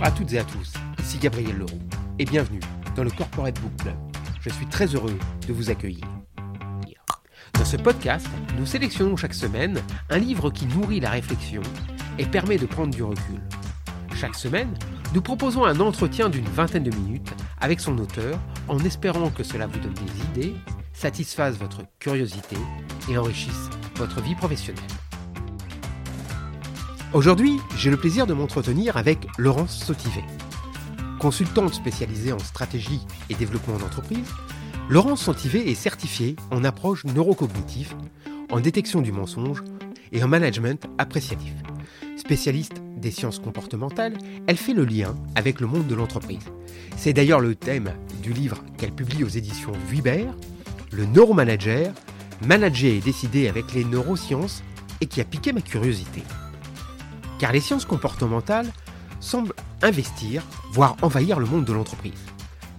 Bonjour à toutes et à tous, ici Gabriel Leroux et bienvenue dans le Corporate Book Club. Je suis très heureux de vous accueillir. Dans ce podcast, nous sélectionnons chaque semaine un livre qui nourrit la réflexion et permet de prendre du recul. Chaque semaine, nous proposons un entretien d'une vingtaine de minutes avec son auteur en espérant que cela vous donne des idées, satisfasse votre curiosité et enrichisse votre vie professionnelle. Aujourd'hui, j'ai le plaisir de m'entretenir avec Laurence Sautivet. Consultante spécialisée en stratégie et développement d'entreprise, Laurence Sautivet est certifiée en approche neurocognitive, en détection du mensonge et en management appréciatif. Spécialiste des sciences comportementales, elle fait le lien avec le monde de l'entreprise. C'est d'ailleurs le thème du livre qu'elle publie aux éditions Vuibert, Le neuromanager, manager et décider avec les neurosciences et qui a piqué ma curiosité car les sciences comportementales semblent investir, voire envahir le monde de l'entreprise.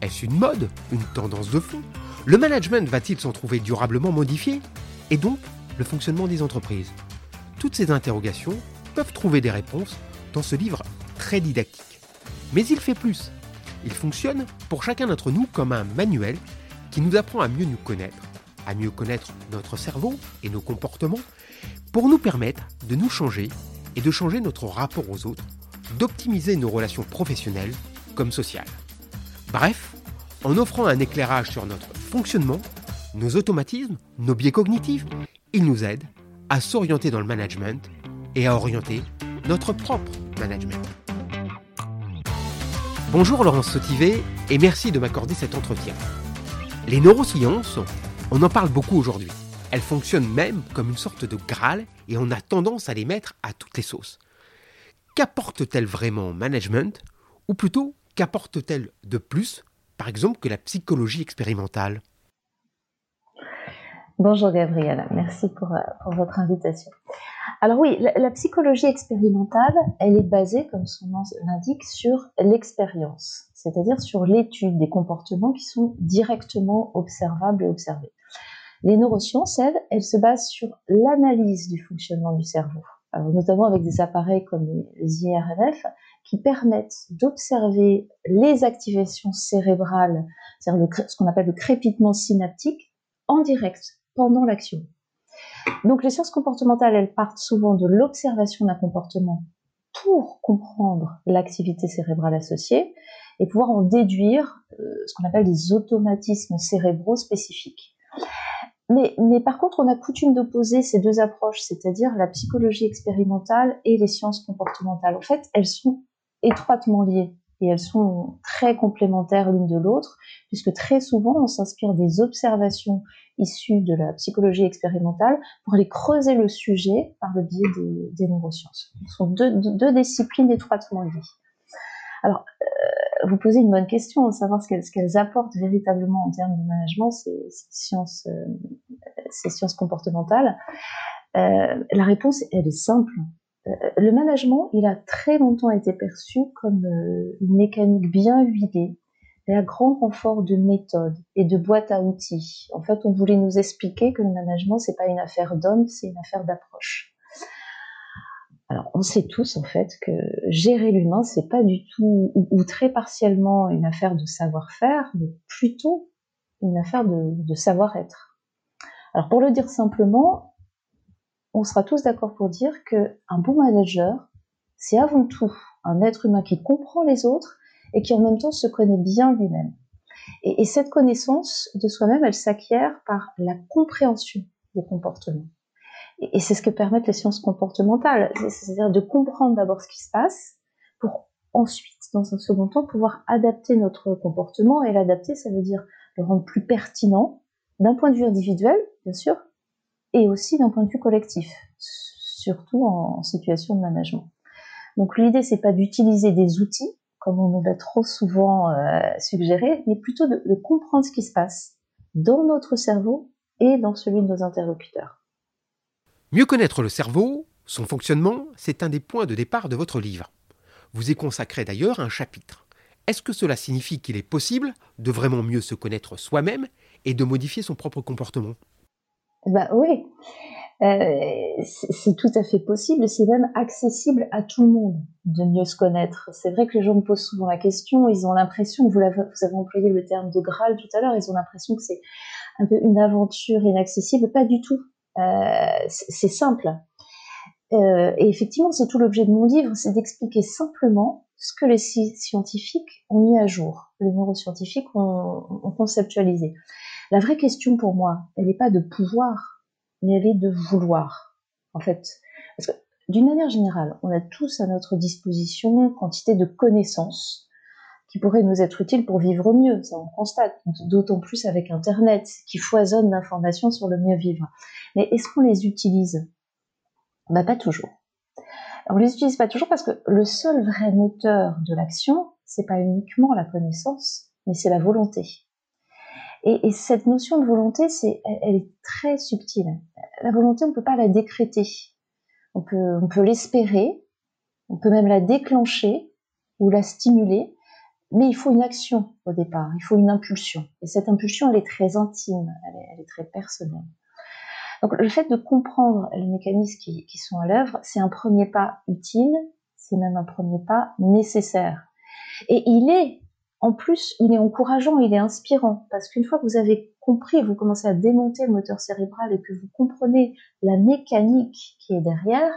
Est-ce une mode, une tendance de fond? Le management va-t-il s'en trouver durablement modifié? Et donc, le fonctionnement des entreprises? Toutes ces interrogations peuvent trouver des réponses dans ce livre très didactique. Mais il fait plus. Il fonctionne pour chacun d'entre nous comme un manuel qui nous apprend à mieux nous connaître, à mieux connaître notre cerveau et nos comportements, pour nous permettre de nous changer et de changer notre rapport aux autres, d'optimiser nos relations professionnelles comme sociales. Bref, en offrant un éclairage sur notre fonctionnement, nos automatismes, nos biais cognitifs, il nous aide à s'orienter dans le management et à orienter notre propre management. Bonjour Laurence Sautivet et merci de m'accorder cet entretien. Les neurosciences, on en parle beaucoup aujourd'hui. Elles fonctionnent même comme une sorte de Graal et on a tendance à les mettre à toutes les sauces. Qu'apporte-t-elle vraiment au management Ou plutôt, qu'apporte-t-elle de plus, par exemple, que la psychologie expérimentale? Bonjour Gabriela, merci pour, euh, votre invitation. Alors oui, la, psychologie expérimentale, elle est basée, comme son nom l'indique, sur l'expérience, c'est-à-dire sur l'étude des comportements qui sont directement observables et observés. Les neurosciences, elles, elles se basent sur l'analyse du fonctionnement du cerveau. Alors, notamment avec des appareils comme les IRMF qui permettent d'observer les activations cérébrales, c'est-à-dire ce qu'on appelle le crépitement synaptique, en direct, pendant l'action. Donc les sciences comportementales, elles partent souvent de l'observation d'un comportement pour comprendre l'activité cérébrale associée et pouvoir en déduire euh, ce qu'on appelle des automatismes cérébraux spécifiques. Mais, par contre, on a coutume d'opposer ces deux approches, c'est-à-dire la psychologie expérimentale et les sciences comportementales. En fait, elles sont étroitement liées et elles sont très complémentaires l'une de l'autre, puisque très souvent, on s'inspire des observations issues de la psychologie expérimentale pour aller creuser le sujet par le biais des, neurosciences. Ce sont deux, disciplines étroitement liées. Alors, euh, vous posez une bonne question, savoir ce qu'elles apportent véritablement en termes de management, ces, sciences, euh, ces sciences comportementales. Euh, la réponse, elle est simple. le management, il a très longtemps été perçu comme une mécanique bien huilée, et à grand renfort de méthode et de boîte à outils. En fait, on voulait nous expliquer que le management, c'est pas une affaire d'homme, c'est une affaire d'approche. Alors, on sait tous en fait que gérer l'humain, c'est pas du tout ou, très partiellement une affaire de savoir-faire, mais plutôt une affaire de, savoir-être. Alors, pour le dire simplement, on sera tous d'accord pour dire que un bon manager, c'est avant tout un être humain qui comprend les autres et qui en même temps se connaît bien lui-même. et cette connaissance de soi-même, elle s'acquiert par la compréhension des comportements. Et c'est ce que permettent les sciences comportementales, c'est-à-dire de comprendre d'abord ce qui se passe pour ensuite, dans un second temps, pouvoir adapter notre comportement. Et l'adapter, ça veut dire le rendre plus pertinent d'un point de vue individuel, bien sûr, et aussi d'un point de vue collectif, surtout en situation de management. Donc l'idée, c'est pas d'utiliser des outils, comme on nous l'a trop souvent euh, suggéré, mais plutôt de comprendre ce qui se passe dans notre cerveau et dans celui de nos interlocuteurs. Mieux connaître le cerveau, son fonctionnement, c'est un des points de départ de votre livre. Vous y consacrez d'ailleurs un chapitre. Est-ce que cela signifie qu'il est possible de vraiment mieux se connaître soi-même et de modifier son propre comportement bah oui. Euh, c'est tout à fait possible, c'est même accessible à tout le monde de mieux se connaître. C'est vrai que les gens me posent souvent la question, ils ont l'impression, vous, avez, employé le terme de Graal tout à l'heure, ils ont l'impression que c'est un peu une aventure inaccessible. Pas du tout. Euh, c'est simple. Euh, et effectivement, c'est tout l'objet de mon livre, c'est d'expliquer simplement ce que les scientifiques ont mis à jour, les neuroscientifiques ont conceptualisé. La vraie question pour moi, elle n'est pas de pouvoir, mais elle est de vouloir. En fait, parce que d'une manière générale, on a tous à notre disposition une quantité de connaissances qui pourraient nous être utiles pour vivre mieux, ça on constate, d'autant plus avec Internet qui foisonne d'informations sur le mieux vivre. Mais est-ce qu'on les utilise? Bah, Pas toujours. On les utilise pas toujours parce que le seul vrai moteur de l'action, c'est pas uniquement la connaissance, mais c'est la volonté. Et, et, cette notion de volonté, c'est, elle, est très subtile. La volonté, on peut pas la décréter. On peut, on peut l'espérer, on peut même la déclencher ou la stimuler, mais il faut une action au départ, il faut une impulsion. Et cette impulsion, elle est très intime, elle est, très personnelle. Donc le fait de comprendre les mécanismes qui sont à l'œuvre, c'est un premier pas utile, c'est même un premier pas nécessaire. Et il est, en plus, il est encourageant, il est inspirant, parce qu'une fois que vous avez compris, vous commencez à démonter le moteur cérébral et que vous comprenez la mécanique qui est derrière,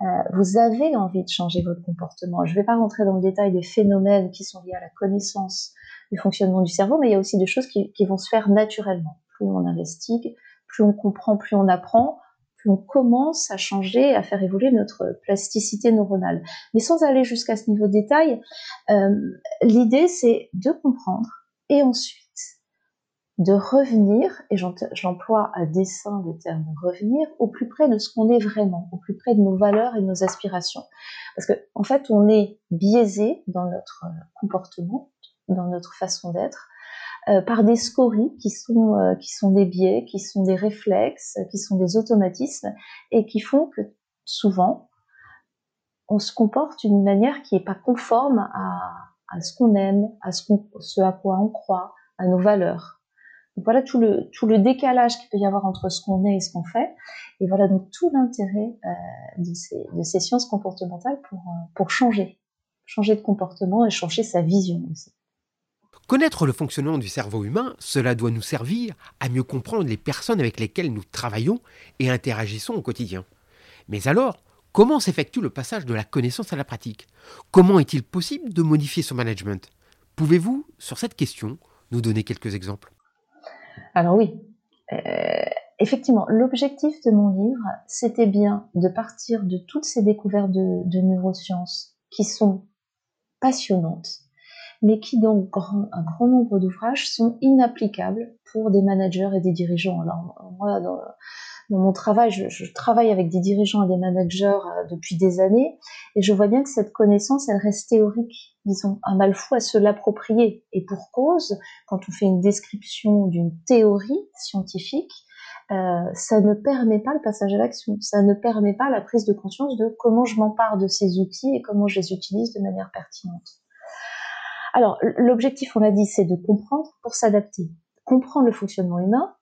euh, vous avez envie de changer votre comportement. Je ne vais pas rentrer dans le détail des phénomènes qui sont liés à la connaissance du fonctionnement du cerveau, mais il y a aussi des choses qui, qui vont se faire naturellement. Plus on investigue, plus on comprend, plus on apprend, on commence à changer, à faire évoluer notre plasticité neuronale. Mais sans aller jusqu'à ce niveau de détail, euh, l'idée c'est de comprendre et ensuite de revenir, et j'emploie à dessein le terme revenir, au plus près de ce qu'on est vraiment, au plus près de nos valeurs et de nos aspirations. Parce qu'en en fait, on est biaisé dans notre comportement, dans notre façon d'être, euh, par des scories qui sont, euh, qui sont des biais, qui sont des réflexes, qui sont des automatismes, et qui font que souvent, on se comporte d'une manière qui n'est pas conforme à, à ce qu'on aime, à ce, ce à quoi on croit, à nos valeurs. Donc voilà tout le, tout le décalage qu'il peut y avoir entre ce qu'on est et ce qu'on fait. Et voilà donc tout l'intérêt euh, de, ces, de ces sciences comportementales pour, euh, pour changer, changer de comportement et changer sa vision aussi. Connaître le fonctionnement du cerveau humain, cela doit nous servir à mieux comprendre les personnes avec lesquelles nous travaillons et interagissons au quotidien. Mais alors, comment s'effectue le passage de la connaissance à la pratique? Comment est-il possible de modifier son management? Pouvez-vous, sur cette question, nous donner quelques exemples? Alors oui, euh, effectivement, l'objectif de mon livre, c'était bien de partir de toutes ces découvertes de neurosciences qui sont passionnantes mais qui dans un grand nombre d'ouvrages sont inapplicables pour des managers et des dirigeants. Moi, dans, mon travail, je, travaille avec des dirigeants et des managers euh, depuis des années, et je vois bien que cette connaissance, elle reste théorique. Ils ont un mal fou à se l'approprier. Et pour cause, quand on fait une description d'une théorie scientifique, euh, ça ne permet pas le passage à l'action, ça ne permet pas la prise de conscience de comment je m'empare de ces outils et comment je les utilise de manière pertinente. Alors, l'objectif, on l'a dit, c'est de comprendre pour s'adapter. Comprendre le fonctionnement humain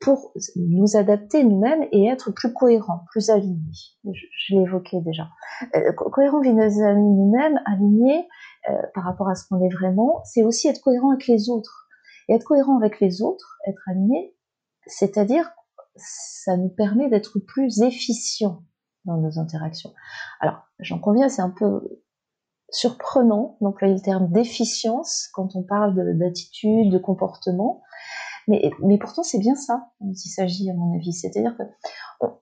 pour nous adapter nous-mêmes et être plus cohérents, plus alignés. Je, l'ai évoqué déjà. Euh, cohérent vis-à-vis nous-mêmes, alignés euh, par rapport à ce qu'on est vraiment, c'est aussi être cohérent avec les autres. Et être cohérent avec les autres, être aligné, c'est-à-dire ça nous permet d'être plus efficients dans nos interactions. Alors, j'en conviens, c'est un peu surprenant d'employer le terme d'efficience quand on parle d'attitude, de, comportement. Mais, mais pourtant, c'est bien ça dont il s'agit, à mon avis. C'est-à-dire que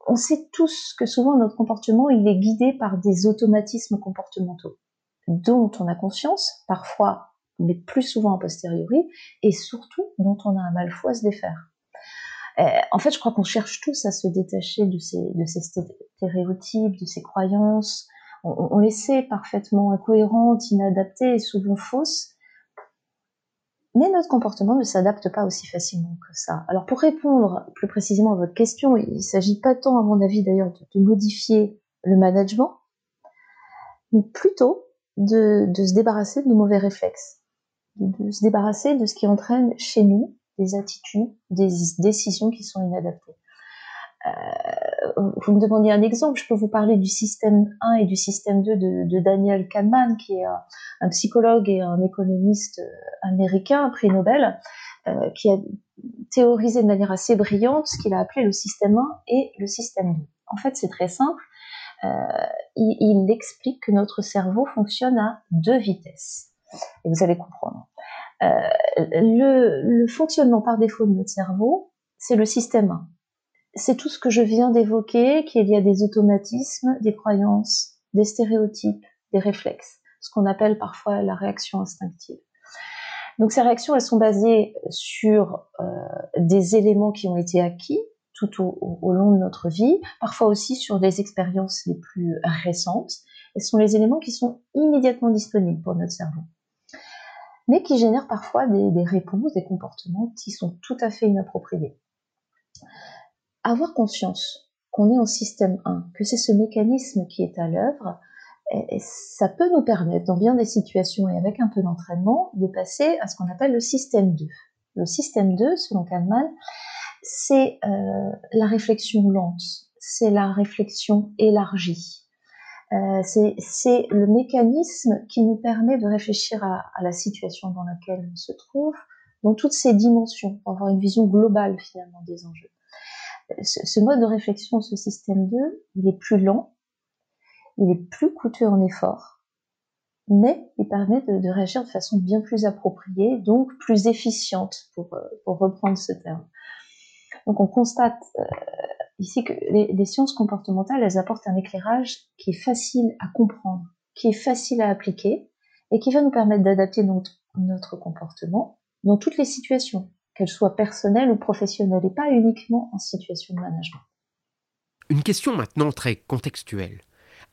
on, sait tous que souvent notre comportement, il est guidé par des automatismes comportementaux dont on a conscience, parfois, mais plus souvent a posteriori, et surtout dont on a un à se défaire. Euh, en fait, je crois qu'on cherche tous à se détacher de ces, de ces stéréotypes, de ces croyances, on, les sait parfaitement incohérentes, inadaptées et souvent fausses. Mais notre comportement ne s'adapte pas aussi facilement que ça. Alors pour répondre plus précisément à votre question, il ne s'agit pas tant, à mon avis d'ailleurs, de, modifier le management, mais plutôt de, se débarrasser de nos mauvais réflexes, de, se débarrasser de ce qui entraîne chez nous des attitudes, des décisions qui sont inadaptées. Euh, vous me demandiez un exemple, je peux vous parler du système 1 et du système 2 de, Daniel Kahneman, qui est un, psychologue et un économiste américain, prix Nobel, qui a théorisé de manière assez brillante ce qu'il a appelé le système 1 et le système 2. En fait, c'est très simple. il, il explique que notre cerveau fonctionne à deux vitesses. Et vous allez comprendre. Euh, le, fonctionnement par défaut de notre cerveau, c'est le système 1. C'est tout ce que je viens d'évoquer, qu'il y a des automatismes, des croyances, des stéréotypes, des réflexes, ce qu'on appelle parfois la réaction instinctive. Donc ces réactions, elles sont basées sur euh, des éléments qui ont été acquis tout au, long de notre vie, parfois aussi sur des expériences les plus récentes. Et ce sont les éléments qui sont immédiatement disponibles pour notre cerveau mais qui génèrent parfois des, réponses, des comportements qui sont tout à fait inappropriés. Avoir conscience qu'on est en système 1, que c'est ce mécanisme qui est à l'œuvre, ça peut nous permettre, dans bien des situations et avec un peu d'entraînement, de passer à ce qu'on appelle le système 2. Le système 2, selon Kahneman, c'est euh, la réflexion lente, c'est la réflexion élargie, euh, c'est le mécanisme qui nous permet de réfléchir à, la situation dans laquelle on se trouve, dans toutes ses dimensions, pour avoir une vision globale finalement des enjeux. Euh, ce, mode de réflexion, ce système 2, il est plus lent, il est plus coûteux en effort, mais il permet de, réagir de façon bien plus appropriée, donc plus efficiente, pour, euh, pour reprendre ce terme. Donc on constate ici que les, sciences comportementales, elles apportent un éclairage qui est facile à comprendre, qui est facile à appliquer et qui va nous permettre d'adapter notre, comportement dans toutes les situations, qu'elles soient personnelles ou professionnelles, et pas uniquement en situation de management. Une question maintenant très contextuelle.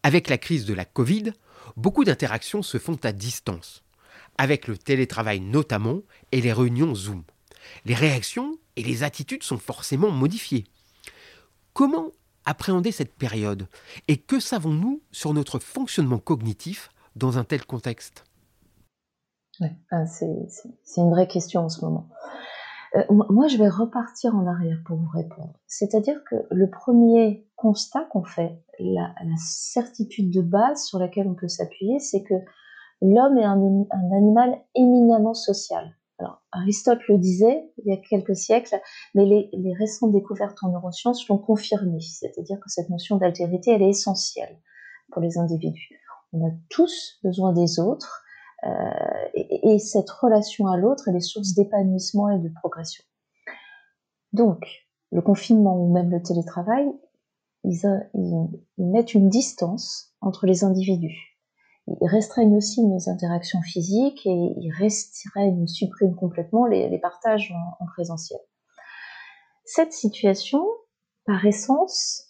Avec la crise de la Covid, beaucoup d'interactions se font à distance, avec le télétravail notamment et les réunions Zoom. Les réactions et les attitudes sont forcément modifiées. Comment appréhender cette période Et que savons-nous sur notre fonctionnement cognitif dans un tel contexte? C'est une vraie question en ce moment. Euh, moi, je vais repartir en arrière pour vous répondre. C'est-à-dire que le premier constat qu'on fait, la, certitude de base sur laquelle on peut s'appuyer, c'est que l'homme est un, animal éminemment social. Alors, Aristote le disait il y a quelques siècles, mais les, récentes découvertes en neurosciences l'ont confirmé, c'est-à-dire que cette notion d'altérité, elle est essentielle pour les individus. On a tous besoin des autres, euh, et, cette relation à l'autre, elle est source d'épanouissement et de progression. Donc, le confinement ou même le télétravail, ils mettent une distance entre les individus ils restreignent aussi nos interactions physiques et ils restreignent ou suppriment complètement les, partages en, présentiel. Cette situation, par essence,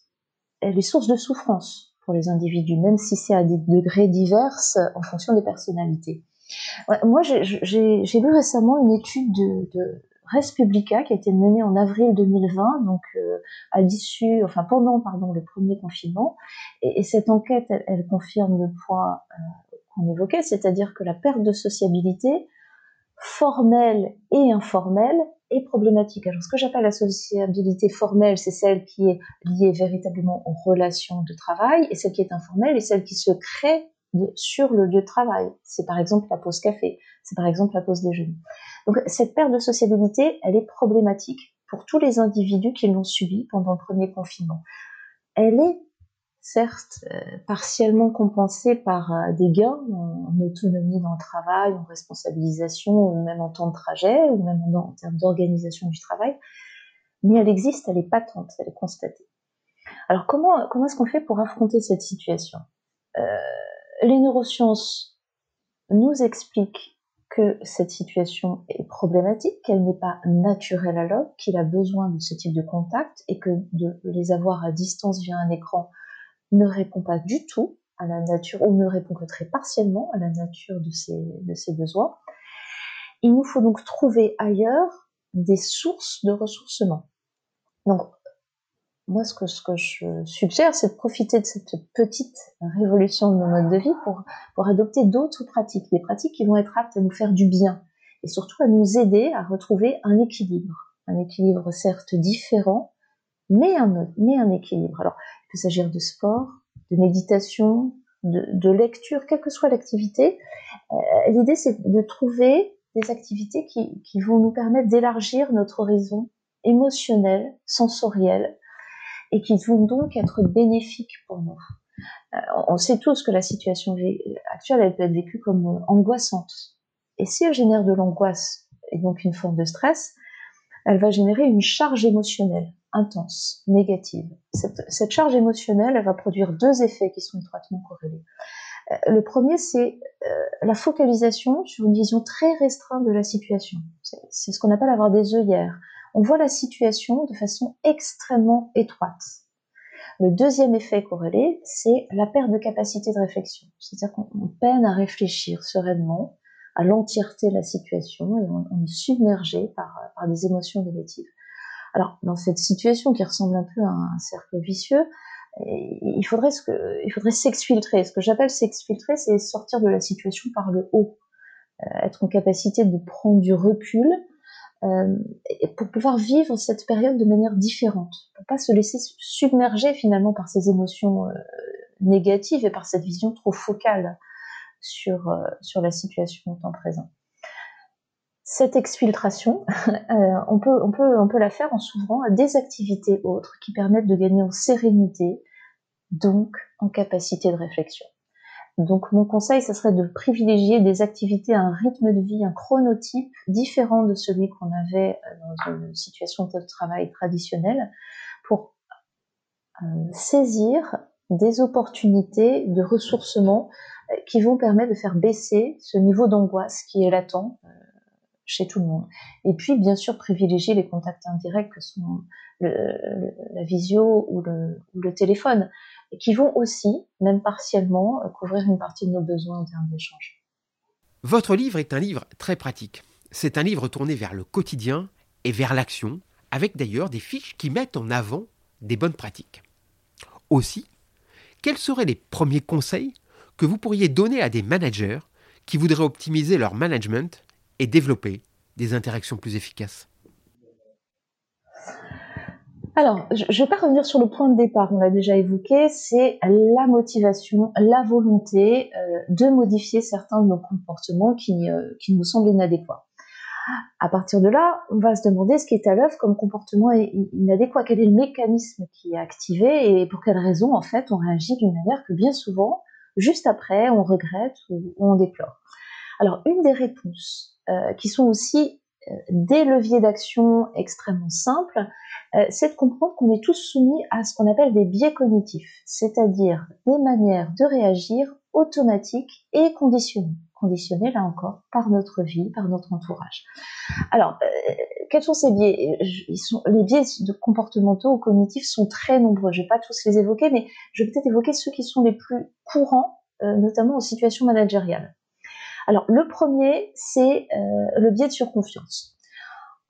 elle est source de souffrance pour les individus, même si c'est à des degrés divers en fonction des personnalités. moi, j'ai lu récemment une étude de, de Res Publica qui a été menée en avril 2020, donc euh, à l'issue, enfin pendant pardon le premier confinement, et, cette enquête elle, confirme le point euh, qu'on évoquait, c'est-à-dire que la perte de sociabilité formelle et informelle est problématique. Alors ce que j'appelle la sociabilité formelle, c'est celle qui est liée véritablement aux relations de travail, et celle qui est informelle est celle qui se crée sur le lieu de travail. C'est par exemple la pause café, c'est par exemple la pause déjeuner. Donc cette perte de sociabilité, elle est problématique pour tous les individus qui l'ont subie pendant le premier confinement. Elle est certes euh, partiellement compensée par euh, des gains en, autonomie dans le travail, en responsabilisation, ou même en temps de trajet, ou même en, termes d'organisation du travail, mais elle existe, elle est patente, elle est constatée. Alors comment, comment est-ce qu'on fait pour affronter cette situation? Euh, Les neurosciences nous expliquent que cette situation est problématique, qu'elle n'est pas naturelle à l'homme, qu'il a besoin de ce type de contact et que de les avoir à distance via un écran ne répond pas du tout à la nature ou ne répond que très partiellement à la nature de ses, de besoins. Il nous faut donc trouver ailleurs des sources de ressourcement. Donc, moi, ce que, ce que je suggère, c'est de profiter de cette petite révolution de nos modes de vie pour, pour adopter d'autres pratiques, des pratiques qui vont être aptes à nous faire du bien et surtout à nous aider à retrouver un équilibre. Un équilibre certes différent, mais un, mais un équilibre. Alors, il peut s'agir de sport, de méditation, de, lecture, quelle que soit l'activité. Euh, l'idée, c'est de trouver des activités qui, qui vont nous permettre d'élargir notre horizon émotionnel, sensoriel, et qui vont donc être bénéfiques pour nous. Euh, on sait tous que la situation actuelle, elle peut être vécue comme euh, angoissante. Et si elle génère de l'angoisse et donc une forme de stress, elle va générer une charge émotionnelle intense, négative. Cette, charge émotionnelle, elle va produire deux effets qui sont étroitement corrélés. Euh, le premier, c'est la focalisation sur une vision très restreinte de la situation. C'est ce qu'on appelle avoir des œillères. On voit la situation de façon extrêmement étroite. Le deuxième effet corrélé, c'est la perte de capacité de réflexion. C'est-à-dire qu'on peine à réfléchir sereinement à l'entièreté de la situation et on, est submergé par, des émotions négatives. Alors, dans cette situation qui ressemble un peu à un cercle vicieux, il faudrait, il faudrait s'exfiltrer. Ce que j'appelle s'exfiltrer, c'est sortir de la situation par le haut, euh, être en capacité de prendre du recul euh, pour pouvoir vivre cette période de manière différente, pour pas se laisser submerger finalement par ces émotions euh, négatives et par cette vision trop focale sur, sur la situation au temps présent. Cette exfiltration, on, peut, on, peut, la faire en s'ouvrant à des activités autres qui permettent de gagner en sérénité, donc en capacité de réflexion. Donc mon conseil, ce serait de privilégier des activités à un rythme de vie, un chronotype différent de celui qu'on avait euh, dans une situation de travail traditionnelle pour euh, saisir des opportunités de ressourcement euh, qui vont permettre de faire baisser ce niveau d'angoisse qui est latent chez tout le monde. Et puis, bien sûr, privilégier les contacts indirects que sont la visio ou le téléphone et qui vont aussi, même partiellement, couvrir une partie de nos besoins en termes d'échange. Votre livre est un livre très pratique. C'est un livre tourné vers le quotidien et vers l'action, avec d'ailleurs des fiches qui mettent en avant des bonnes pratiques. Aussi, quels seraient les premiers conseils que vous pourriez donner à des managers qui voudraient optimiser leur management et développer des interactions plus efficaces alors, je ne vais pas revenir sur le point de départ, on l'a déjà évoqué, c'est la motivation, la volonté euh, de modifier certains de nos comportements qui, euh, qui nous semblent inadéquats. À partir de là, on va se demander ce qui est à l'œuvre comme comportement inadéquat, quel est le mécanisme qui est activé et pour quelle raison en fait on réagit d'une manière que bien souvent, juste après, on regrette ou, on déplore. Alors, une des réponses euh, qui sont aussi des leviers d'action extrêmement simples, euh, c'est de comprendre qu'on est tous soumis à ce qu'on appelle des biais cognitifs, c'est-à-dire des manières de réagir automatiques et conditionnées. Conditionnées, là encore, par notre vie, par notre entourage. Alors, euh, quels sont ces biais? Les biais comportementaux ou cognitifs sont très nombreux. Je ne vais pas tous les évoquer, mais je vais peut-être évoquer ceux qui sont les plus courants, euh, notamment en situation managériale. Alors, le premier, c'est le biais de surconfiance.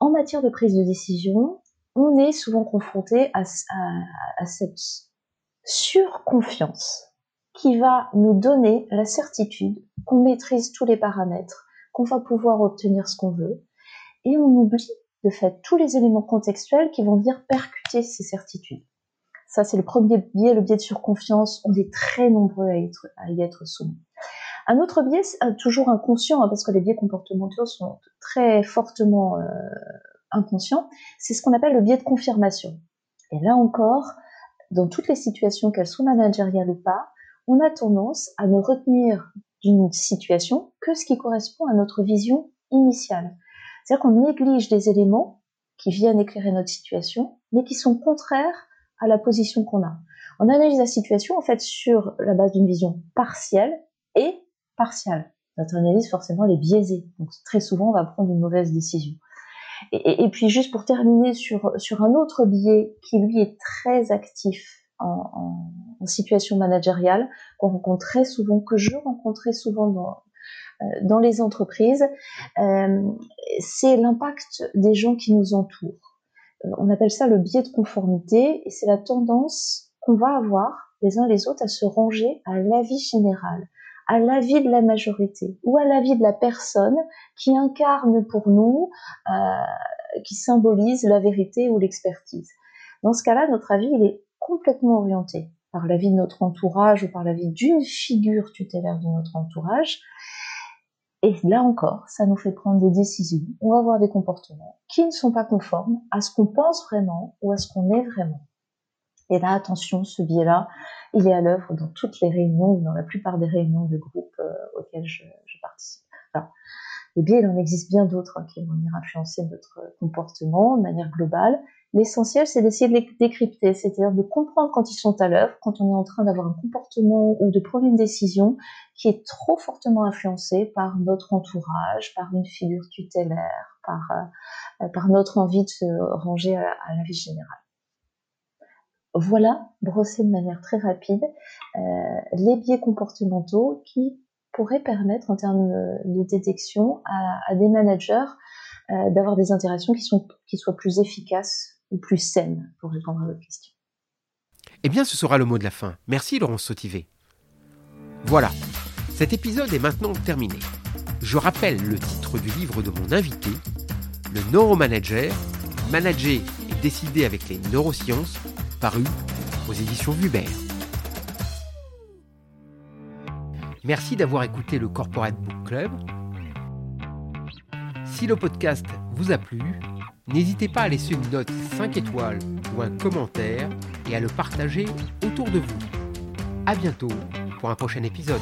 En matière de prise de décision, on est souvent confronté à, cette surconfiance qui va nous donner la certitude qu'on maîtrise tous les paramètres, qu'on va pouvoir obtenir ce qu'on veut, et on oublie de fait tous les éléments contextuels qui vont venir percuter ces certitudes. Ça, c'est le premier biais, le biais de surconfiance. On est très nombreux à, y être soumis. Un autre biais, euh, toujours inconscient, hein, parce que les biais comportementaux sont très fortement euh, inconscient, c'est ce qu'on appelle le biais de confirmation. Et là encore, dans toutes les situations, qu'elles soient managériales ou pas, on a tendance à ne retenir d'une situation que ce qui correspond à notre vision initiale. C'est-à-dire qu'on néglige des éléments qui viennent éclairer notre situation, mais qui sont contraires à la position qu'on a. On analyse la situation en fait sur la base d'une vision partielle et partiale. Notre analyse forcément elle est biaisée, donc très souvent on va prendre une mauvaise décision. Et, puis juste pour terminer sur, un autre biais qui lui est très actif en, situation managériale, qu'on rencontre très souvent, que je rencontrais souvent dans, euh, dans les entreprises, euh, c'est l'impact des gens qui nous entourent. Euh, on appelle ça le biais de conformité et c'est la tendance qu'on va avoir les uns les autres à se ranger à l'avis général, à l'avis de la majorité ou à l'avis de la personne qui incarne pour nous, euh, qui symbolise la vérité ou l'expertise. Dans ce cas-là, notre avis, il est complètement orienté par l'avis de notre entourage ou par l'avis d'une figure tutélaire de notre entourage. Et là encore, ça nous fait prendre des décisions. On va avoir des comportements qui ne sont pas conformes à ce qu'on pense vraiment ou à ce qu'on est vraiment. Et là, attention, ce biais-là, il est à l'œuvre dans toutes les réunions, dans la plupart des réunions de groupe euh, auxquelles je, participe. Alors, les biais, il en existe bien d'autres hein, qui vont venir influencer notre comportement de manière globale. L'essentiel, c'est d'essayer de les décrypter, c'est-à-dire de comprendre quand ils sont à l'œuvre, quand on est en train d'avoir un comportement ou de prendre une décision qui est trop fortement influencée par notre entourage, par une figure tutélaire, par, euh, notre envie de se ranger à la vie générale. Voilà, brossé de manière très rapide, euh, les biais comportementaux qui pourraient permettre en termes de détection à, des managers euh, d'avoir des interactions qui, qui soient plus efficaces ou plus saines, pour répondre à votre question. Eh bien, ce sera le mot de la fin. Merci Laurence Sautivé. Voilà, cet épisode est maintenant terminé. Je rappelle le titre du livre de mon invité, Le Neuromanager, manager et décider avec les neurosciences paru aux éditions Vubert. Merci d'avoir écouté le Corporate Book Club. Si le podcast vous a plu, n'hésitez pas à laisser une note 5 étoiles ou un commentaire et à le partager autour de vous. A bientôt pour un prochain épisode.